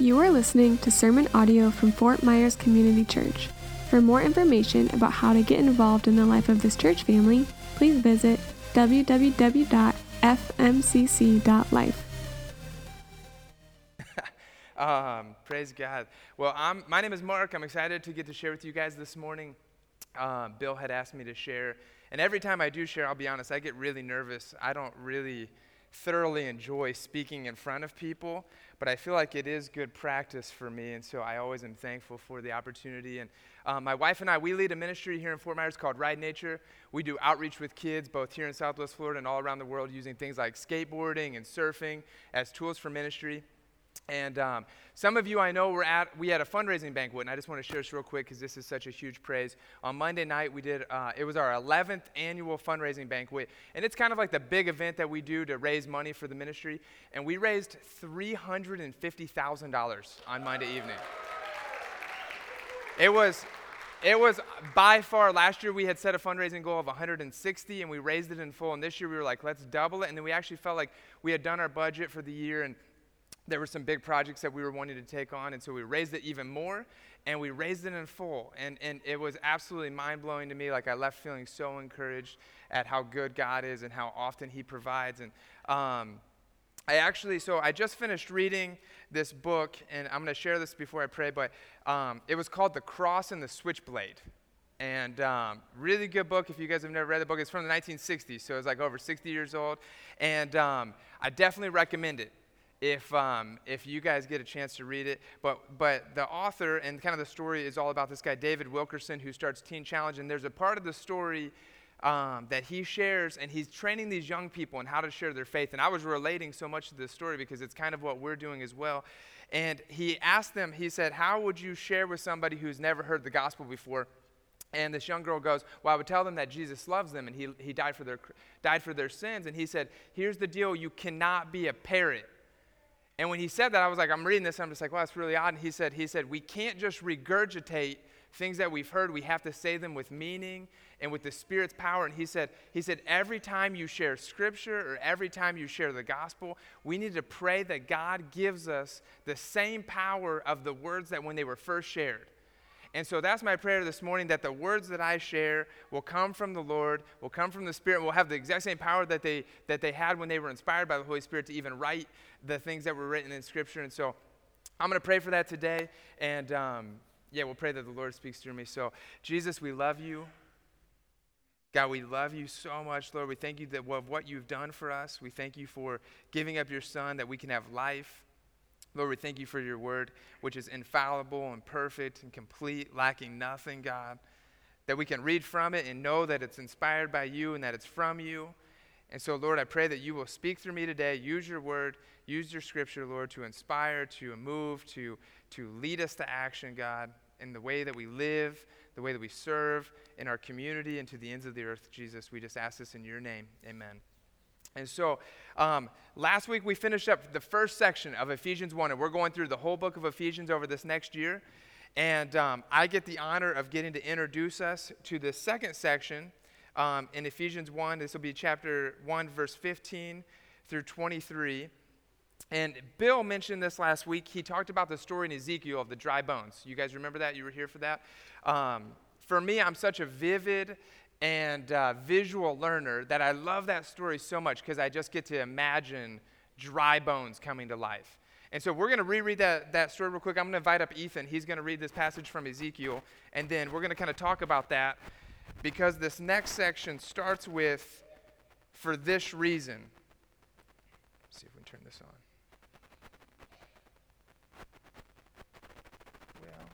You are listening to sermon audio from Fort Myers Community Church. For more information about how to get involved in the life of this church family, please visit www.fmcc.life. Um, praise God. Well, I'm, my name is Mark. I'm excited to get to share with you guys this morning. Um, Bill had asked me to share, and every time I do share, I'll be honest, I get really nervous. I don't really thoroughly enjoy speaking in front of people, but I feel like it is good practice for me, and so I always am thankful for the opportunity. And um, my wife and I, we lead a ministry here in Fort Myers called Ride Nature. We do outreach with kids both here in Southwest Florida and all around the world using things like skateboarding and surfing as tools for ministry. And um, some of you I know were at, we had a fundraising banquet, and I just want to share this real quick because this is such a huge praise. On Monday night, we did, uh, it was our 11th annual fundraising banquet, and it's kind of like the big event that we do to raise money for the ministry. And we raised $350,000 on Monday evening. It was, it was by far last year we had set a fundraising goal of 160 and we raised it in full and this year we were like let's double it and then we actually felt like we had done our budget for the year and there were some big projects that we were wanting to take on, and so we raised it even more, and we raised it in full. And, and it was absolutely mind blowing to me. Like, I left feeling so encouraged at how good God is and how often He provides. And um, I actually, so I just finished reading this book, and I'm going to share this before I pray, but um, it was called The Cross and the Switchblade. And um, really good book. If you guys have never read the book, it's from the 1960s, so it's like over 60 years old. And um, I definitely recommend it if, um, if you guys get a chance to read it. But, but the author and kind of the story is all about this guy, David Wilkerson, who starts Teen Challenge. And there's a part of the story um, that he shares, and he's training these young people in how to share their faith. And I was relating so much to this story because it's kind of what we're doing as well. And he asked them, he said, How would you share with somebody who's never heard the gospel before? And this young girl goes, Well, I would tell them that Jesus loves them and he, he died, for their, died for their sins. And he said, Here's the deal you cannot be a parrot and when he said that, I was like, I'm reading this, I'm just like, well, that's really odd. And he said, he said, we can't just regurgitate things that we've heard. We have to say them with meaning and with the Spirit's power. And he said, he said, every time you share scripture or every time you share the gospel, we need to pray that God gives us the same power of the words that when they were first shared. And so that's my prayer this morning that the words that I share will come from the Lord, will come from the Spirit, will have the exact same power that they, that they had when they were inspired by the Holy Spirit to even write the things that were written in Scripture. And so I'm going to pray for that today. And um, yeah, we'll pray that the Lord speaks through me. So, Jesus, we love you. God, we love you so much, Lord. We thank you that of what you've done for us. We thank you for giving up your Son that we can have life. Lord, we thank you for your word, which is infallible and perfect and complete, lacking nothing, God. That we can read from it and know that it's inspired by you and that it's from you. And so, Lord, I pray that you will speak through me today. Use your word, use your scripture, Lord, to inspire, to move, to, to lead us to action, God, in the way that we live, the way that we serve in our community and to the ends of the earth, Jesus. We just ask this in your name. Amen. And so um, last week we finished up the first section of Ephesians 1, and we're going through the whole book of Ephesians over this next year. And um, I get the honor of getting to introduce us to the second section um, in Ephesians 1. This will be chapter 1, verse 15 through 23. And Bill mentioned this last week. He talked about the story in Ezekiel of the dry bones. You guys remember that? You were here for that? Um, for me, I'm such a vivid and uh, visual learner that I love that story so much because I just get to imagine dry bones coming to life. And so we're going to reread that, that story real quick. I'm going to invite up Ethan. He's going to read this passage from Ezekiel, and then we're going to kind of talk about that because this next section starts with, for this reason. Let's see if we can turn this on. Well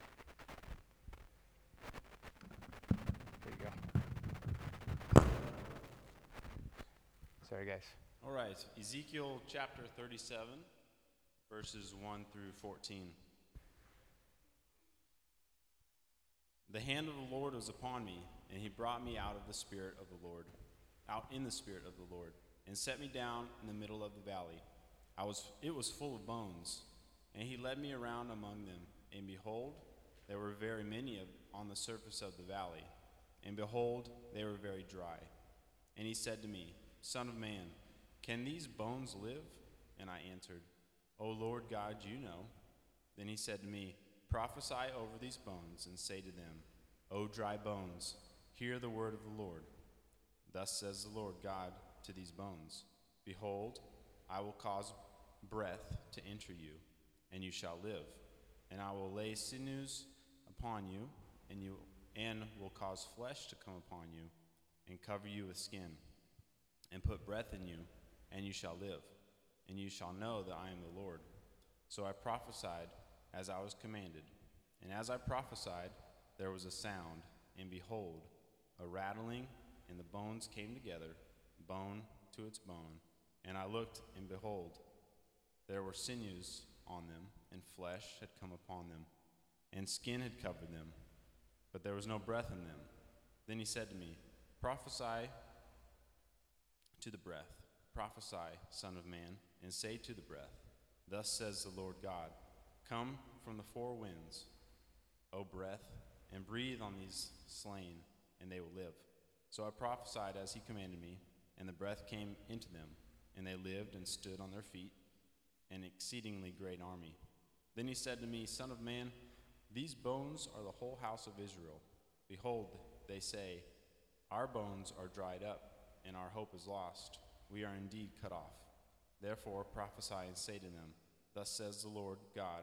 There you go. Sorry, guys. All right, Ezekiel chapter 37, verses 1 through 14. The hand of the Lord was upon me, and he brought me out of the spirit of the Lord, out in the spirit of the Lord, and set me down in the middle of the valley. I was, it was full of bones, and he led me around among them, and behold, there were very many of, on the surface of the valley, and behold, they were very dry. And he said to me, Son of man, can these bones live? And I answered, O Lord God, you know. Then he said to me, Prophesy over these bones, and say to them, O dry bones, hear the word of the Lord. Thus says the Lord God to these bones Behold, I will cause breath to enter you, and you shall live. And I will lay sinews upon you, and you and will cause flesh to come upon you, and cover you with skin, and put breath in you, and you shall live. And you shall know that I am the Lord. So I prophesied as I was commanded. And as I prophesied, there was a sound, and behold, a rattling, and the bones came together, bone to its bone. And I looked, and behold, there were sinews on them, and flesh had come upon them, and skin had covered them, but there was no breath in them. Then he said to me, Prophesy to the breath, prophesy, Son of Man, and say to the breath, Thus says the Lord God, Come from the four winds, O breath, and breathe on these slain, and they will live. So I prophesied as he commanded me, and the breath came into them, and they lived and stood on their feet, an exceedingly great army. Then he said to me, Son of man, these bones are the whole house of Israel. Behold, they say, Our bones are dried up, and our hope is lost. We are indeed cut off. Therefore prophesy and say to them, Thus says the Lord God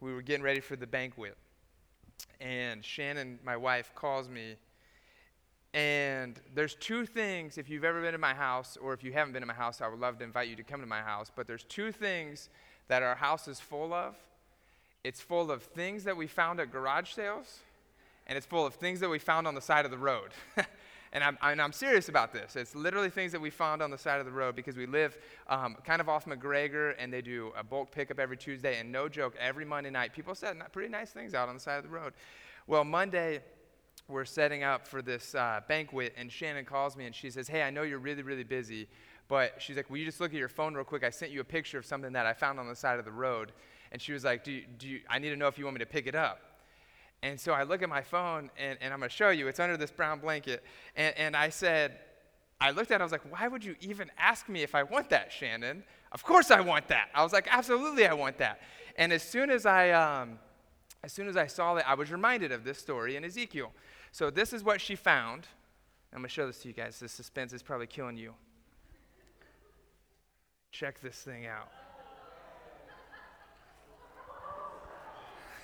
we were getting ready for the banquet. And Shannon, my wife, calls me. And there's two things, if you've ever been to my house, or if you haven't been to my house, I would love to invite you to come to my house. But there's two things that our house is full of it's full of things that we found at garage sales, and it's full of things that we found on the side of the road. and I'm, and I'm serious about this. It's literally things that we found on the side of the road because we live um, kind of off McGregor, and they do a bulk pickup every Tuesday. And no joke, every Monday night, people set pretty nice things out on the side of the road. Well, Monday, we're setting up for this uh, banquet, and Shannon calls me and she says, Hey, I know you're really, really busy, but she's like, Will you just look at your phone real quick? I sent you a picture of something that I found on the side of the road. And she was like, do you, do you, I need to know if you want me to pick it up. And so I look at my phone, and, and I'm going to show you. It's under this brown blanket. And, and I said, I looked at it, I was like, why would you even ask me if I want that, Shannon? Of course I want that. I was like, absolutely I want that. And as soon as I, um, as soon as I saw that, I was reminded of this story in Ezekiel. So this is what she found. I'm going to show this to you guys. This suspense is probably killing you. Check this thing out.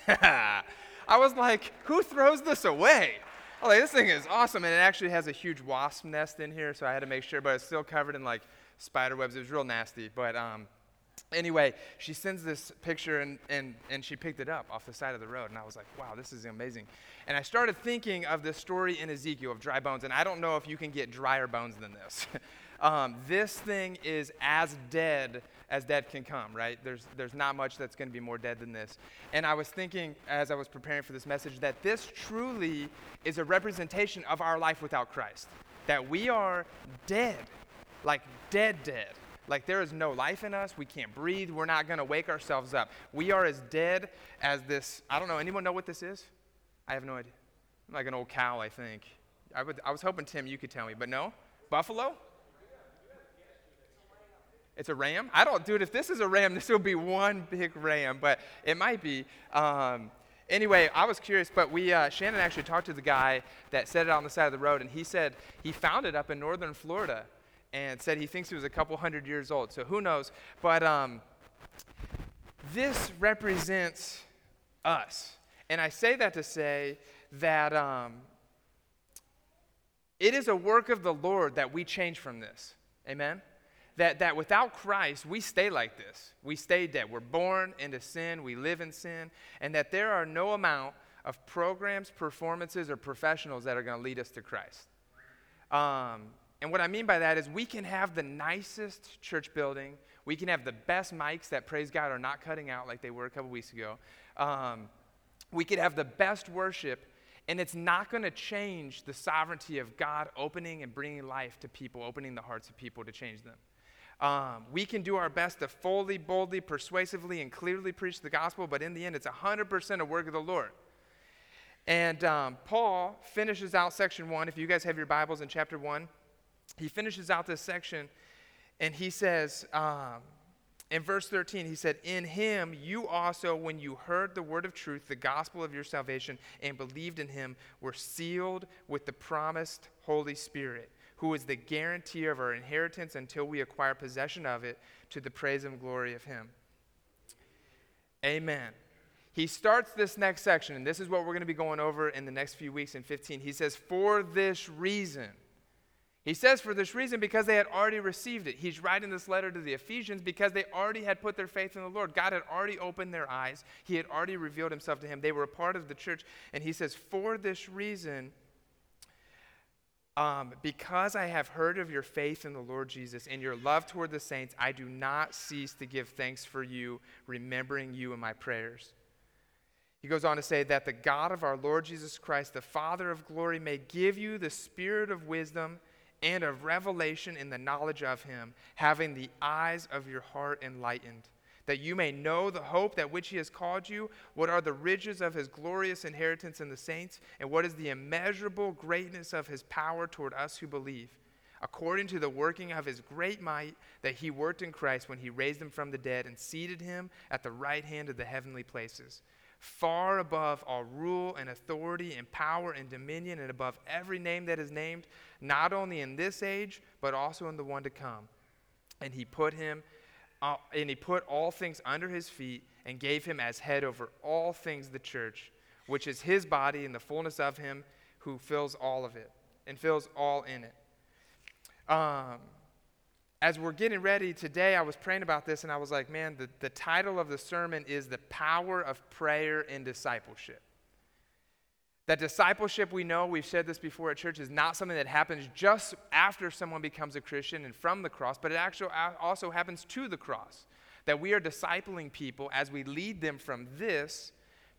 I was like, who throws this away? Oh, like, this thing is awesome. And it actually has a huge wasp nest in here, so I had to make sure, but it's still covered in like spider webs. It was real nasty. But um, anyway, she sends this picture and, and, and she picked it up off the side of the road. And I was like, wow, this is amazing. And I started thinking of this story in Ezekiel of dry bones. And I don't know if you can get drier bones than this. um, this thing is as dead as dead can come, right? There's, there's not much that's going to be more dead than this. And I was thinking as I was preparing for this message that this truly is a representation of our life without Christ. That we are dead, like dead, dead. Like there is no life in us. We can't breathe. We're not going to wake ourselves up. We are as dead as this. I don't know. Anyone know what this is? I have no idea. I'm like an old cow, I think. I, would, I was hoping, Tim, you could tell me, but no? Buffalo? It's a ram? I don't, dude, if this is a ram, this will be one big ram, but it might be. Um, anyway, I was curious, but we, uh, Shannon actually talked to the guy that set it on the side of the road, and he said he found it up in northern Florida and said he thinks it was a couple hundred years old. So who knows? But um, this represents us. And I say that to say that um, it is a work of the Lord that we change from this. Amen? That, that without Christ, we stay like this. We stay dead. We're born into sin, we live in sin, and that there are no amount of programs, performances, or professionals that are going to lead us to Christ. Um, and what I mean by that is we can have the nicest church building, We can have the best mics that, praise God, are not cutting out like they were a couple weeks ago. Um, we could have the best worship, and it's not going to change the sovereignty of God opening and bringing life to people, opening the hearts of people to change them. Um, we can do our best to fully, boldly, persuasively, and clearly preach the gospel, but in the end, it's 100% a work of the Lord. And um, Paul finishes out section one. If you guys have your Bibles in chapter one, he finishes out this section and he says, um, in verse 13, he said, In him you also, when you heard the word of truth, the gospel of your salvation, and believed in him, were sealed with the promised Holy Spirit, who is the guarantee of our inheritance until we acquire possession of it to the praise and glory of him. Amen. He starts this next section, and this is what we're going to be going over in the next few weeks in 15. He says, For this reason. He says, For this reason, because they had already received it. He's writing this letter to the Ephesians because they already had put their faith in the Lord. God had already opened their eyes, He had already revealed Himself to him. They were a part of the church. And he says, For this reason, um, because I have heard of your faith in the Lord Jesus and your love toward the saints, I do not cease to give thanks for you, remembering you in my prayers. He goes on to say that the God of our Lord Jesus Christ, the Father of glory, may give you the spirit of wisdom and of revelation in the knowledge of him, having the eyes of your heart enlightened, that you may know the hope that which he has called you, what are the riches of his glorious inheritance in the saints, and what is the immeasurable greatness of his power toward us who believe, according to the working of his great might that he worked in Christ when he raised him from the dead and seated him at the right hand of the heavenly places far above all rule and authority and power and dominion and above every name that is named, not only in this age, but also in the one to come. And he put him, uh, and he put all things under his feet and gave him as head over all things the church, which is his body in the fullness of him who fills all of it and fills all in it. Um, as we're getting ready today, I was praying about this and I was like, man, the, the title of the sermon is The Power of Prayer and Discipleship. That discipleship, we know, we've said this before at church, is not something that happens just after someone becomes a Christian and from the cross, but it actually also happens to the cross. That we are discipling people as we lead them from this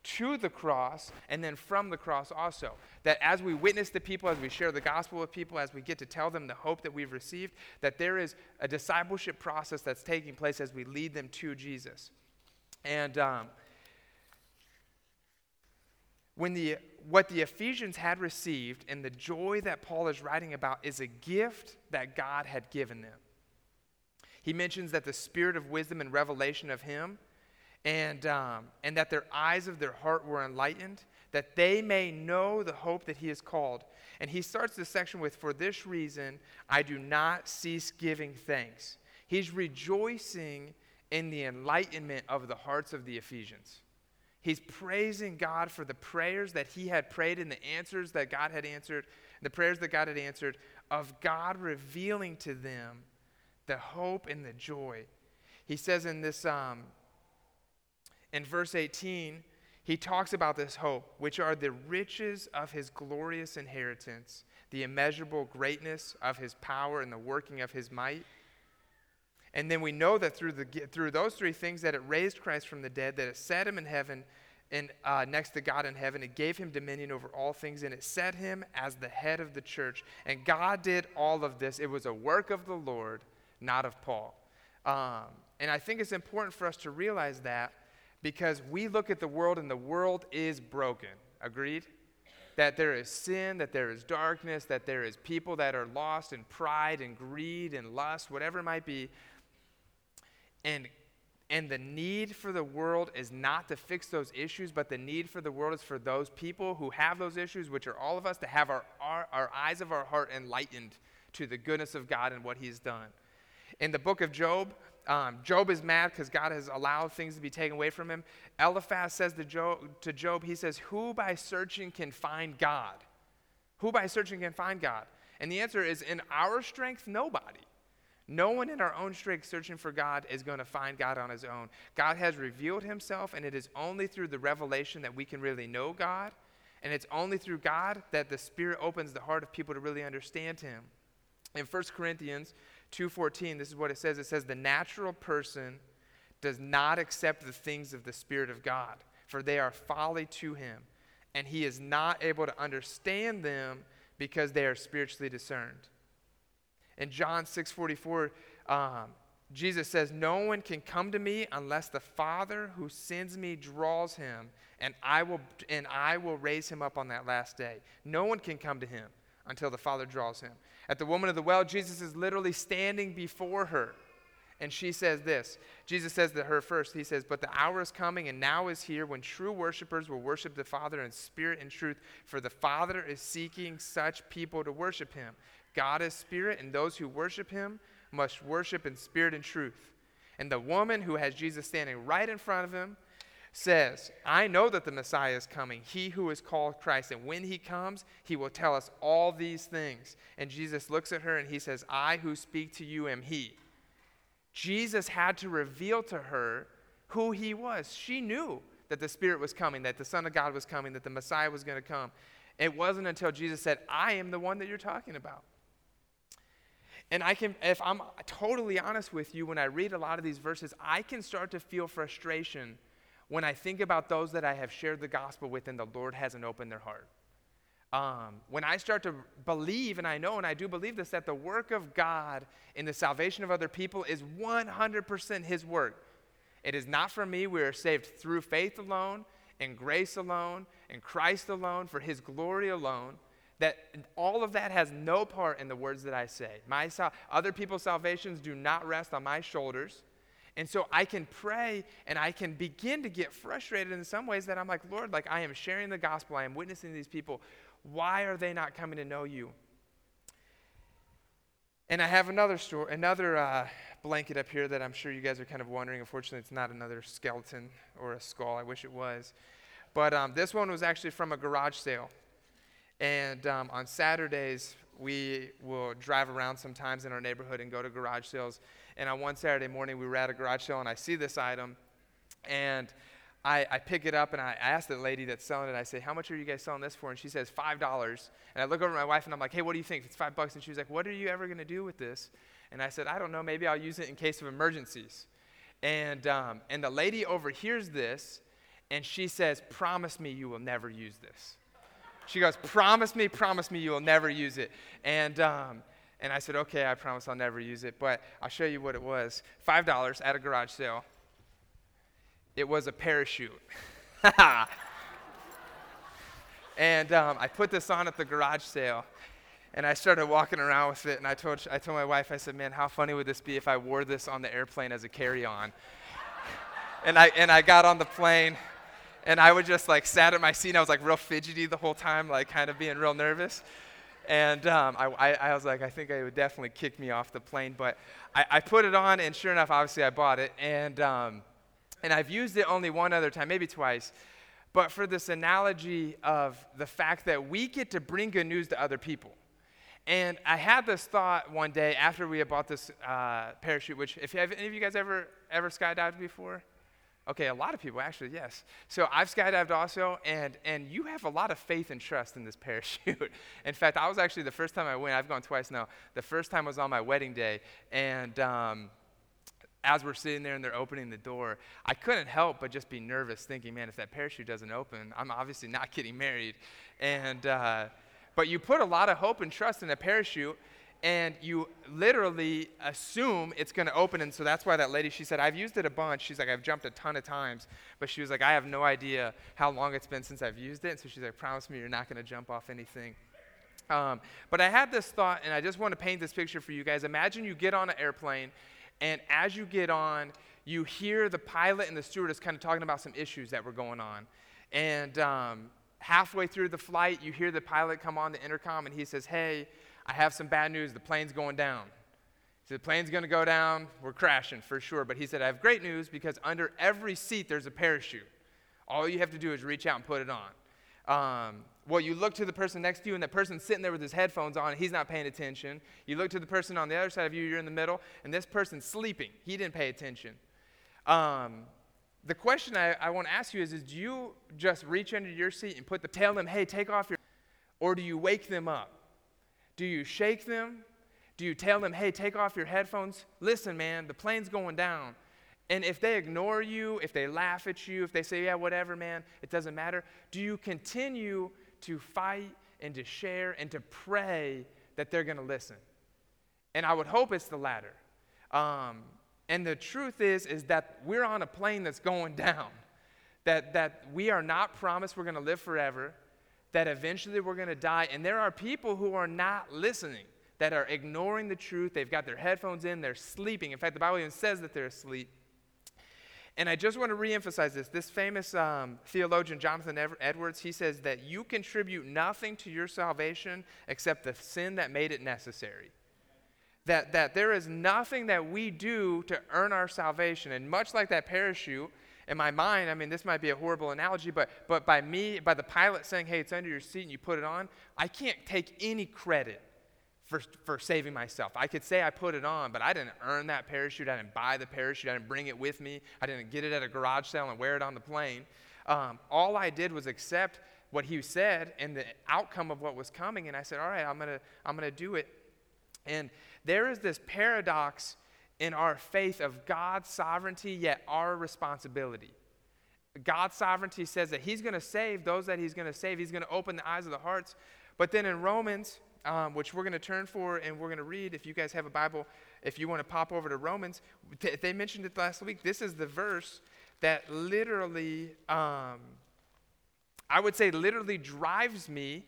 to the cross and then from the cross also. That as we witness to people, as we share the gospel with people, as we get to tell them the hope that we've received, that there is a discipleship process that's taking place as we lead them to Jesus. And um, when the what the Ephesians had received and the joy that Paul is writing about is a gift that God had given them. He mentions that the spirit of wisdom and revelation of Him and, um, and that their eyes of their heart were enlightened, that they may know the hope that he has called. And he starts this section with, For this reason, I do not cease giving thanks. He's rejoicing in the enlightenment of the hearts of the Ephesians. He's praising God for the prayers that he had prayed and the answers that God had answered, the prayers that God had answered, of God revealing to them the hope and the joy. He says in this, um, in verse 18, he talks about this hope, which are the riches of his glorious inheritance, the immeasurable greatness of his power and the working of his might. And then we know that through, the, through those three things that it raised Christ from the dead, that it set him in heaven and uh, next to God in heaven. It gave him dominion over all things, and it set him as the head of the church. And God did all of this. It was a work of the Lord, not of Paul. Um, and I think it's important for us to realize that because we look at the world and the world is broken. Agreed? That there is sin, that there is darkness, that there is people that are lost in pride and greed and lust, whatever it might be. And and the need for the world is not to fix those issues, but the need for the world is for those people who have those issues, which are all of us, to have our, our, our eyes of our heart enlightened to the goodness of God and what He's done. In the book of Job, um, Job is mad because God has allowed things to be taken away from him. Eliphaz says to Job, to Job, he says, Who by searching can find God? Who by searching can find God? And the answer is, in our strength, nobody. No one in our own strength searching for God is going to find God on his own. God has revealed himself, and it is only through the revelation that we can really know God. And it's only through God that the Spirit opens the heart of people to really understand him. In 1 Corinthians 2:14, this is what it says. It says the natural person does not accept the things of the spirit of God, for they are folly to him, and he is not able to understand them because they are spiritually discerned. In John 6:44, um, Jesus says, No one can come to me unless the Father who sends me draws him, and I will, and I will raise him up on that last day. No one can come to him until the Father draws him. At the woman of the well, Jesus is literally standing before her. And she says this Jesus says to her first, He says, But the hour is coming and now is here when true worshipers will worship the Father in spirit and truth, for the Father is seeking such people to worship Him. God is spirit, and those who worship Him must worship in spirit and truth. And the woman who has Jesus standing right in front of him says, I know that the Messiah is coming, he who is called Christ. And when he comes, he will tell us all these things. And Jesus looks at her and he says, I who speak to you am he. Jesus had to reveal to her who he was. She knew that the Spirit was coming, that the Son of God was coming, that the Messiah was going to come. It wasn't until Jesus said, I am the one that you're talking about. And I can, if I'm totally honest with you, when I read a lot of these verses, I can start to feel frustration when I think about those that I have shared the gospel with and the Lord hasn't opened their heart. Um, when I start to believe, and I know and I do believe this, that the work of God in the salvation of other people is 100% His work. It is not for me. We are saved through faith alone, in grace alone, in Christ alone, for His glory alone that all of that has no part in the words that I say. My sal- other people's salvations do not rest on my shoulders. And so I can pray and I can begin to get frustrated in some ways that I'm like, Lord, like I am sharing the gospel, I am witnessing these people. Why are they not coming to know you? And I have another story, another uh, blanket up here that I'm sure you guys are kind of wondering. Unfortunately, it's not another skeleton or a skull. I wish it was. But um, this one was actually from a garage sale. And um, on Saturdays, we will drive around sometimes in our neighborhood and go to garage sales. And on one Saturday morning, we were at a garage sale and I see this item. And I, I pick it up and I ask the lady that's selling it, I say, How much are you guys selling this for? And she says, $5. And I look over at my wife and I'm like, Hey, what do you think? It's five bucks. And she was like, What are you ever going to do with this? And I said, I don't know. Maybe I'll use it in case of emergencies. And, um, and the lady overhears this and she says, Promise me you will never use this. She goes, Promise me, promise me you will never use it. And, um, and I said, Okay, I promise I'll never use it, but I'll show you what it was $5 at a garage sale. It was a parachute. and um, I put this on at the garage sale. And I started walking around with it, and I told, I told my wife, I said, Man, how funny would this be if I wore this on the airplane as a carry on? and, I, and I got on the plane, and I would just like sat at my seat. And I was like real fidgety the whole time, like kind of being real nervous. And um, I, I, I, was like, I think it would definitely kick me off the plane. But I, I put it on, and sure enough, obviously, I bought it. And, um, and I've used it only one other time, maybe twice. But for this analogy of the fact that we get to bring good news to other people. And I had this thought one day after we had bought this uh, parachute, which, if have any of you guys ever, ever skydived before? Okay, a lot of people actually, yes. So I've skydived also, and and you have a lot of faith and trust in this parachute. in fact, I was actually the first time I went. I've gone twice now. The first time was on my wedding day, and. Um, as we're sitting there and they're opening the door, I couldn't help but just be nervous, thinking, "Man, if that parachute doesn't open, I'm obviously not getting married." And uh, but you put a lot of hope and trust in a parachute, and you literally assume it's going to open. And so that's why that lady, she said, I've used it a bunch. She's like, I've jumped a ton of times. But she was like, I have no idea how long it's been since I've used it. And so she's like, promise me you're not going to jump off anything. Um, but I had this thought, and I just want to paint this picture for you guys. Imagine you get on an airplane, and as you get on, you hear the pilot and the stewardess kind of talking about some issues that were going on. And um, halfway through the flight, you hear the pilot come on the intercom, and he says, Hey, I have some bad news. The plane's going down. He said, The plane's going to go down. We're crashing for sure. But he said, I have great news because under every seat there's a parachute. All you have to do is reach out and put it on. Um, well, you look to the person next to you, and that person's sitting there with his headphones on, he's not paying attention. You look to the person on the other side of you, you're in the middle, and this person's sleeping. He didn't pay attention. Um, the question I, I want to ask you is, is do you just reach under your seat and put the tell them, hey, take off your, or do you wake them up? Do you shake them? Do you tell them, hey, take off your headphones? Listen, man, the plane's going down. And if they ignore you, if they laugh at you, if they say, yeah, whatever, man, it doesn't matter, do you continue to fight and to share and to pray that they're going to listen? And I would hope it's the latter. Um, and the truth is, is that we're on a plane that's going down. That, that we are not promised we're going to live forever. That eventually we're going to die. And there are people who are not listening, that are ignoring the truth. They've got their headphones in, they're sleeping. In fact, the Bible even says that they're asleep. And I just want to reemphasize this. This famous um, theologian, Jonathan Edwards, he says that you contribute nothing to your salvation except the sin that made it necessary that, that there is nothing that we do to earn our salvation. And much like that parachute, in my mind, I mean, this might be a horrible analogy, but, but by me, by the pilot saying, hey, it's under your seat and you put it on, I can't take any credit for, for saving myself. I could say I put it on, but I didn't earn that parachute. I didn't buy the parachute. I didn't bring it with me. I didn't get it at a garage sale and wear it on the plane. Um, all I did was accept what he said and the outcome of what was coming. And I said, all right, I'm going to I'm going to do it. And there is this paradox in our faith of God's sovereignty, yet our responsibility. God's sovereignty says that He's going to save those that He's going to save. He's going to open the eyes of the hearts. But then in Romans, um, which we're going to turn for and we're going to read, if you guys have a Bible, if you want to pop over to Romans, they mentioned it last week. This is the verse that literally, um, I would say, literally drives me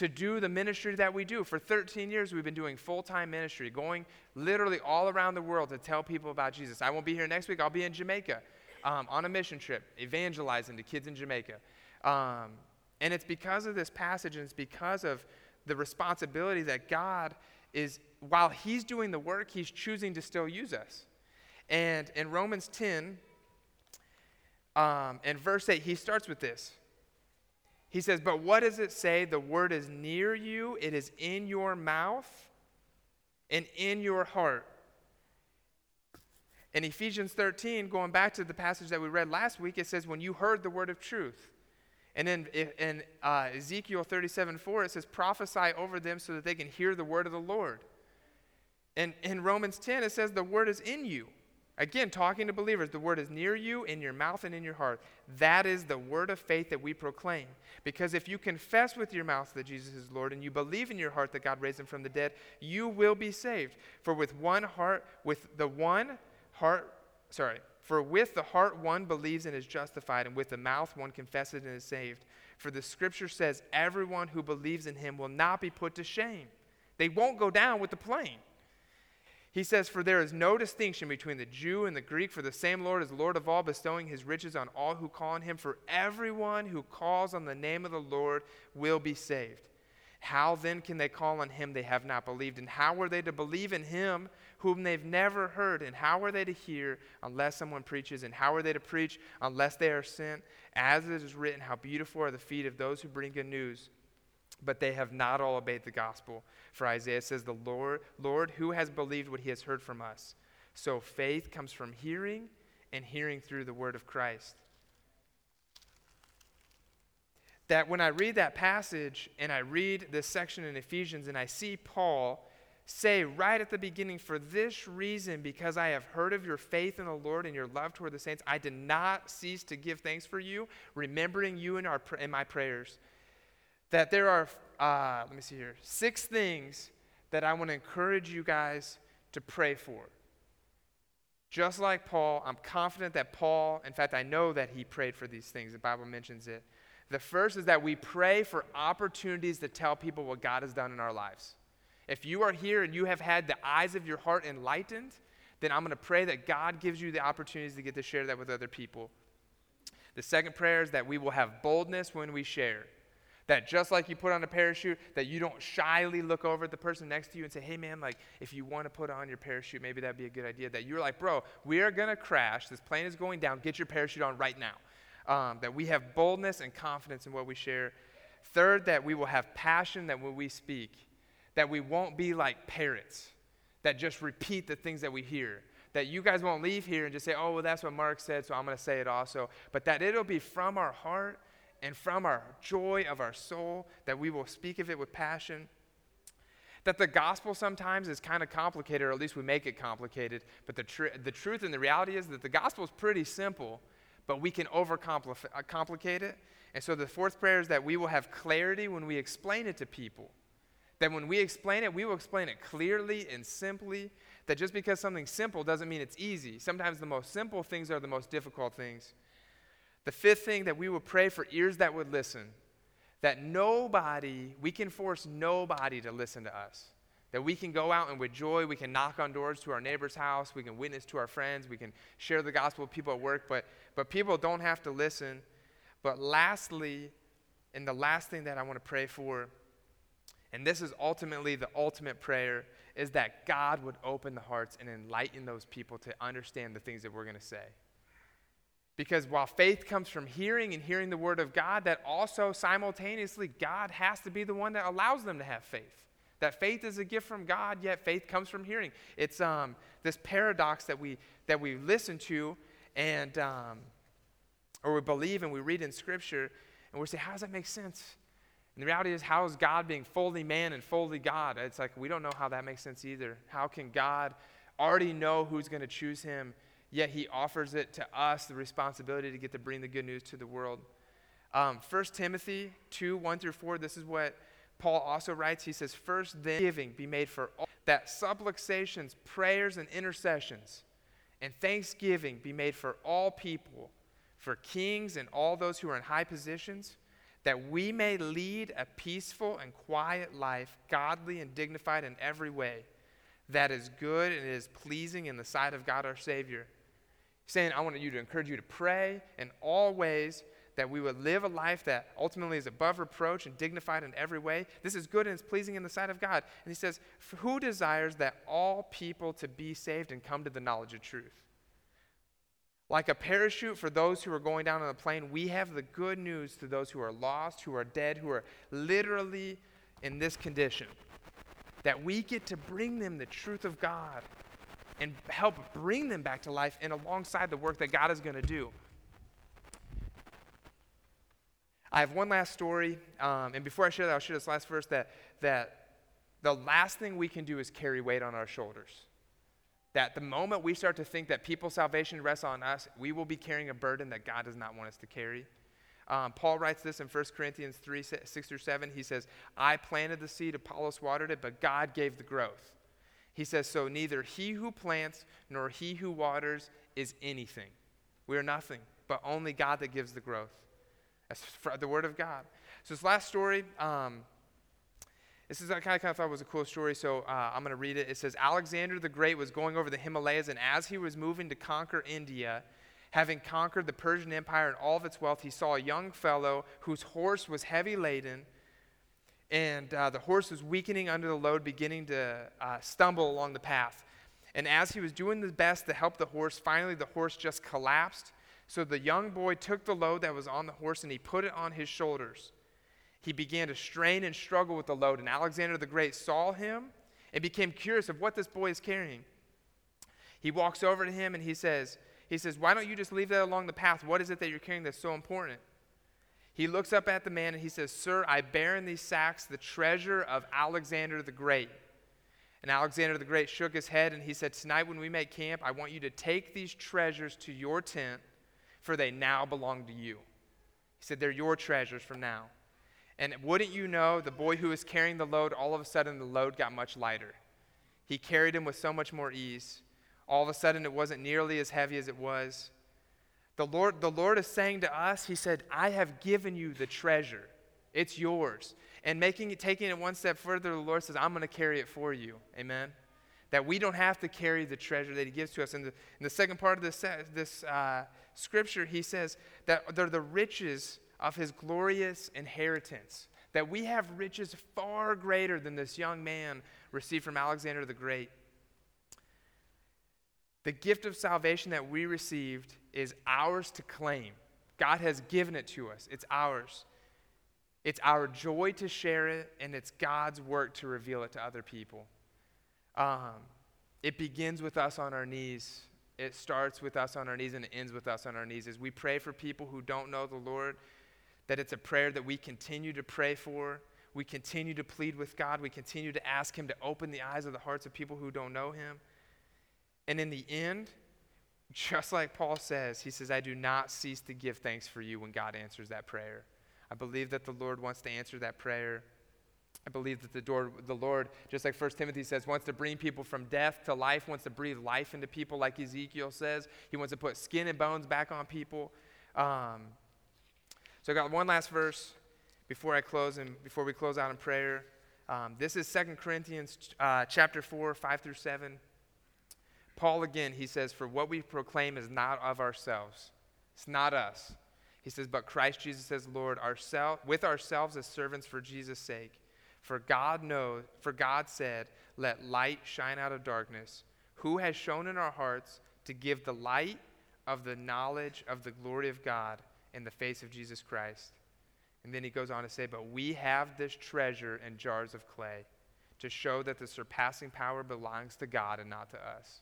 to do the ministry that we do. For 13 years, we've been doing full time ministry, going literally all around the world to tell people about Jesus. I won't be here next week, I'll be in Jamaica um, on a mission trip, evangelizing to kids in Jamaica. Um, and it's because of this passage, and it's because of the responsibility that God is, while He's doing the work, He's choosing to still use us. And in Romans 10, um, in verse 8, he starts with this. He says, But what does it say? The word is near you, it is in your mouth and in your heart. In Ephesians 13, going back to the passage that we read last week, it says, When you heard the word of truth. And in, in uh, Ezekiel 37 4, it says, Prophesy over them so that they can hear the word of the Lord. And in Romans 10, it says, The word is in you. Again, talking to believers, the word is near you, in your mouth and in your heart. That is the word of faith that we proclaim. Because if you confess with your mouth that Jesus is Lord and you believe in your heart that God raised him from the dead, you will be saved. For with one heart, with the one heart, sorry, for with the heart one believes and is justified, and with the mouth one confesses and is saved. For the scripture says, everyone who believes in him will not be put to shame. They won't go down with the plane. He says, For there is no distinction between the Jew and the Greek, for the same Lord is Lord of all, bestowing his riches on all who call on him. For everyone who calls on the name of the Lord will be saved. How then can they call on him they have not believed? And how are they to believe in him whom they've never heard? And how are they to hear unless someone preaches? And how are they to preach unless they are sent? As it is written, How beautiful are the feet of those who bring good news but they have not all obeyed the gospel. For Isaiah says, The Lord, Lord, who has believed what he has heard from us? So faith comes from hearing, and hearing through the word of Christ. That when I read that passage and I read this section in Ephesians and I see Paul say right at the beginning, For this reason, because I have heard of your faith in the Lord and your love toward the saints, I did not cease to give thanks for you, remembering you in, our, in my prayers that there are, uh, let me see here, six things that I want to encourage you guys to pray for. Just like Paul, I'm confident that Paul, in fact, I know that he prayed for these things. The Bible mentions it. The first is that we pray for opportunities to tell people what God has done in our lives. If you are here and you have had the eyes of your heart enlightened, then I'm going to pray that God gives you the opportunities to get to share that with other people. The second prayer is that we will have boldness when we share. That just like you put on a parachute, that you don't shyly look over at the person next to you and say, hey man, like if you want to put on your parachute, maybe that'd be a good idea. That you're like, bro, we are going to crash. This plane is going down. Get your parachute on right now. Um, that we have boldness and confidence in what we share. Third, that we will have passion that when we speak, that we won't be like parrots that just repeat the things that we hear. That you guys won't leave here and just say, oh, well, that's what Mark said, so I'm going to say it also. But that it'll be from our heart and from our joy of our soul that we will speak of it with passion. That the gospel sometimes is kind of complicated, or at least we make it complicated. But the, tr- the truth and the reality is that the gospel is pretty simple, but we can overcomplicate uh, it. And so the fourth prayer is that we will have clarity when we explain it to people. That when we explain it, we will explain it clearly and simply. That just because something's simple doesn't mean it's easy. Sometimes the most simple things are the most difficult things. The fifth thing that we will pray for ears that would listen that nobody, we can force nobody to listen to us. That we can go out and with joy, we can knock on doors to our neighbor's house, we can witness to our friends, we can share the gospel with people at work, but, but people don't have to listen. But lastly, and the last thing that I want to pray for, and this is ultimately the ultimate prayer, is that God would open the hearts and enlighten those people to understand the things that we're going to say. Because while faith comes from hearing and hearing the word of God, that also simultaneously God has to be the one that allows them to have faith. That faith is a gift from God, yet faith comes from hearing. It's um, this paradox that we that we listen to and um, or we believe and we read in Scripture, and we say, how does that make sense? And the reality is, how is God being fully man and fully God? It's like we don't know how that makes sense either. How can God already know who's going to choose him yet he offers it to us the responsibility to get to bring the good news to the world. Um, 1 Timothy 2 1 through 4, this is what Paul also writes. He says, First, then giving be made for all, that supplications, prayers, and intercessions, and thanksgiving be made for all people, for kings and all those who are in high positions, that we may lead a peaceful and quiet life, godly and dignified in every way, that is good and is pleasing in the sight of God our Savior saying, I want you to encourage you to pray in all ways that we would live a life that ultimately is above reproach and dignified in every way. This is good and it's pleasing in the sight of God. And he says, Who desires that all people to be saved and come to the knowledge of truth? Like a parachute for those who are going down on a plane, we have the good news to those who are lost, who are dead, who are literally in this condition. That we get to bring them the truth of God and help bring them back to life and alongside the work that God is going to do. I have one last story, um, and before I share that, I'll share this last verse that, that the last thing we can do is carry weight on our shoulders. That the moment we start to think that people's salvation rests on us, we will be carrying a burden that God does not want us to carry. Um, Paul writes this in 1 Corinthians 3 6 through 7. He says, I planted the seed, Apollos watered it, but God gave the growth. He says, So neither he who plants nor he who waters is anything. We are nothing, but only God that gives the growth. That's the word of God. So this last story, um, this is I kind of, kind of thought was a cool story, so uh, I'm going to read it. It says Alexander the Great was going over the Himalayas, and as he was moving to conquer India, having conquered the Persian Empire and all of its wealth, he saw a young fellow whose horse was heavy laden and uh, the horse was weakening under the load, beginning to uh, stumble along the path. And as he was doing his best to help the horse, finally the horse just collapsed. So the young boy took the load that was on the horse and he put it on his shoulders. He began to strain and struggle with the load, and Alexander the Great saw him and became curious of what this boy is carrying. He walks over to him and he says, he says, Why don't you just leave that along the path? What is it that you're carrying that's so important? He looks up at the man and he says, Sir, I bear in these sacks the treasure of Alexander the Great. And Alexander the Great shook his head and he said, Tonight when we make camp, I want you to take these treasures to your tent, for they now belong to you. He said, They're your treasures from now. And wouldn't you know, the boy who was carrying the load, all of a sudden the load got much lighter. He carried him with so much more ease. All of a sudden it wasn't nearly as heavy as it was. The Lord, the Lord is saying to us, He said, I have given you the treasure. It's yours. And making it, taking it one step further, the Lord says, I'm going to carry it for you. Amen. That we don't have to carry the treasure that He gives to us. In the, in the second part of this, this uh, scripture, He says that they're the riches of His glorious inheritance. That we have riches far greater than this young man received from Alexander the Great. The gift of salvation that we received is ours to claim. God has given it to us, it's ours. It's our joy to share it, and it's God's work to reveal it to other people. Um, it begins with us on our knees. It starts with us on our knees and it ends with us on our knees. As we pray for people who don't know the Lord, that it's a prayer that we continue to pray for. We continue to plead with God. We continue to ask Him to open the eyes of the hearts of people who don't know Him. And in the end, just like Paul says, he says, I do not cease to give thanks for you when God answers that prayer. I believe that the Lord wants to answer that prayer. I believe that the, door, the Lord, just like 1 Timothy says, wants to bring people from death to life, wants to breathe life into people, like Ezekiel says. He wants to put skin and bones back on people. Um, so I got one last verse before I close and before we close out in prayer. Um, this is 2 Corinthians uh, chapter 4, 5 through 7. Paul again, he says, For what we proclaim is not of ourselves. It's not us. He says, But Christ Jesus as Lord, ourself, with ourselves as servants for Jesus' sake. For God knows, for God said, Let light shine out of darkness. Who has shone in our hearts to give the light of the knowledge of the glory of God in the face of Jesus Christ? And then he goes on to say, But we have this treasure in jars of clay to show that the surpassing power belongs to God and not to us.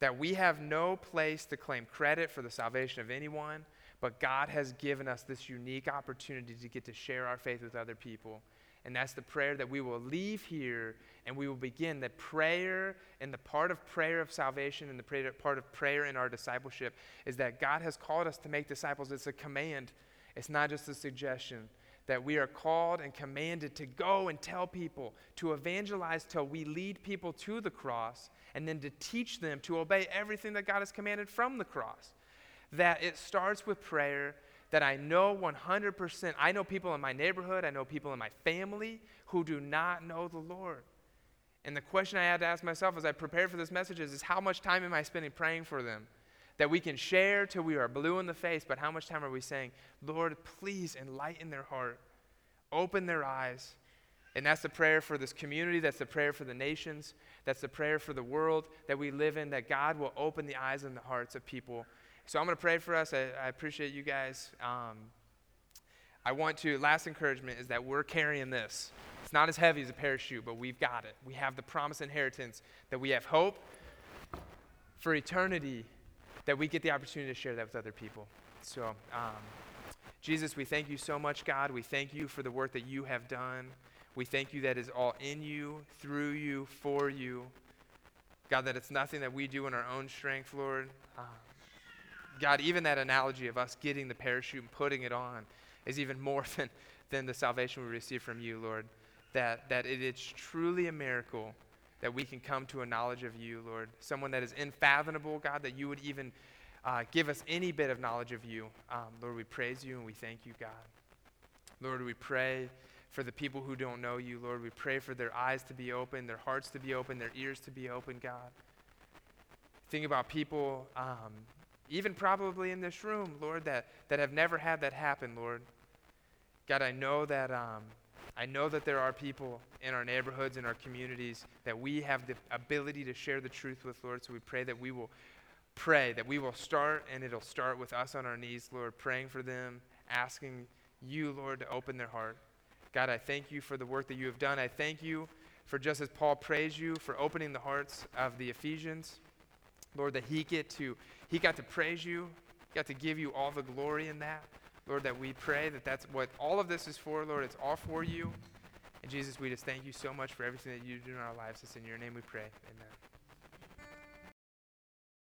That we have no place to claim credit for the salvation of anyone, but God has given us this unique opportunity to get to share our faith with other people. And that's the prayer that we will leave here and we will begin the prayer and the part of prayer of salvation and the part of prayer in our discipleship is that God has called us to make disciples. It's a command, it's not just a suggestion. That we are called and commanded to go and tell people, to evangelize till we lead people to the cross, and then to teach them to obey everything that God has commanded from the cross. That it starts with prayer that I know 100%. I know people in my neighborhood, I know people in my family who do not know the Lord. And the question I had to ask myself as I prepared for this message is, is how much time am I spending praying for them? That we can share till we are blue in the face, but how much time are we saying, Lord, please enlighten their heart, open their eyes? And that's the prayer for this community, that's the prayer for the nations, that's the prayer for the world that we live in, that God will open the eyes and the hearts of people so I'm going to pray for us. I, I appreciate you guys. Um, I want to, last encouragement is that we're carrying this. It's not as heavy as a parachute, but we've got it. We have the promised inheritance, that we have hope for eternity, that we get the opportunity to share that with other people. So, um, Jesus, we thank you so much, God. We thank you for the work that you have done. We thank you that is all in you, through you, for you. God, that it's nothing that we do in our own strength, Lord. Um, God, even that analogy of us getting the parachute and putting it on is even more than, than the salvation we receive from you, Lord. That, that it is truly a miracle that we can come to a knowledge of you, Lord. Someone that is unfathomable, God, that you would even uh, give us any bit of knowledge of you. Um, Lord, we praise you and we thank you, God. Lord, we pray for the people who don't know you, Lord. We pray for their eyes to be open, their hearts to be open, their ears to be open, God. Think about people um, even probably in this room, Lord, that, that have never had that happen, Lord. God, I know that um, I know that there are people in our neighborhoods, in our communities, that we have the ability to share the truth with, Lord. So we pray that we will pray, that we will start, and it'll start with us on our knees, Lord, praying for them, asking you, Lord, to open their heart. God, I thank you for the work that you have done. I thank you for just as Paul praised you for opening the hearts of the Ephesians. Lord, that he get to he got to praise you, got to give you all the glory in that. Lord, that we pray that that's what all of this is for, Lord. It's all for you. And Jesus, we just thank you so much for everything that you do in our lives. It's in your name we pray. Amen.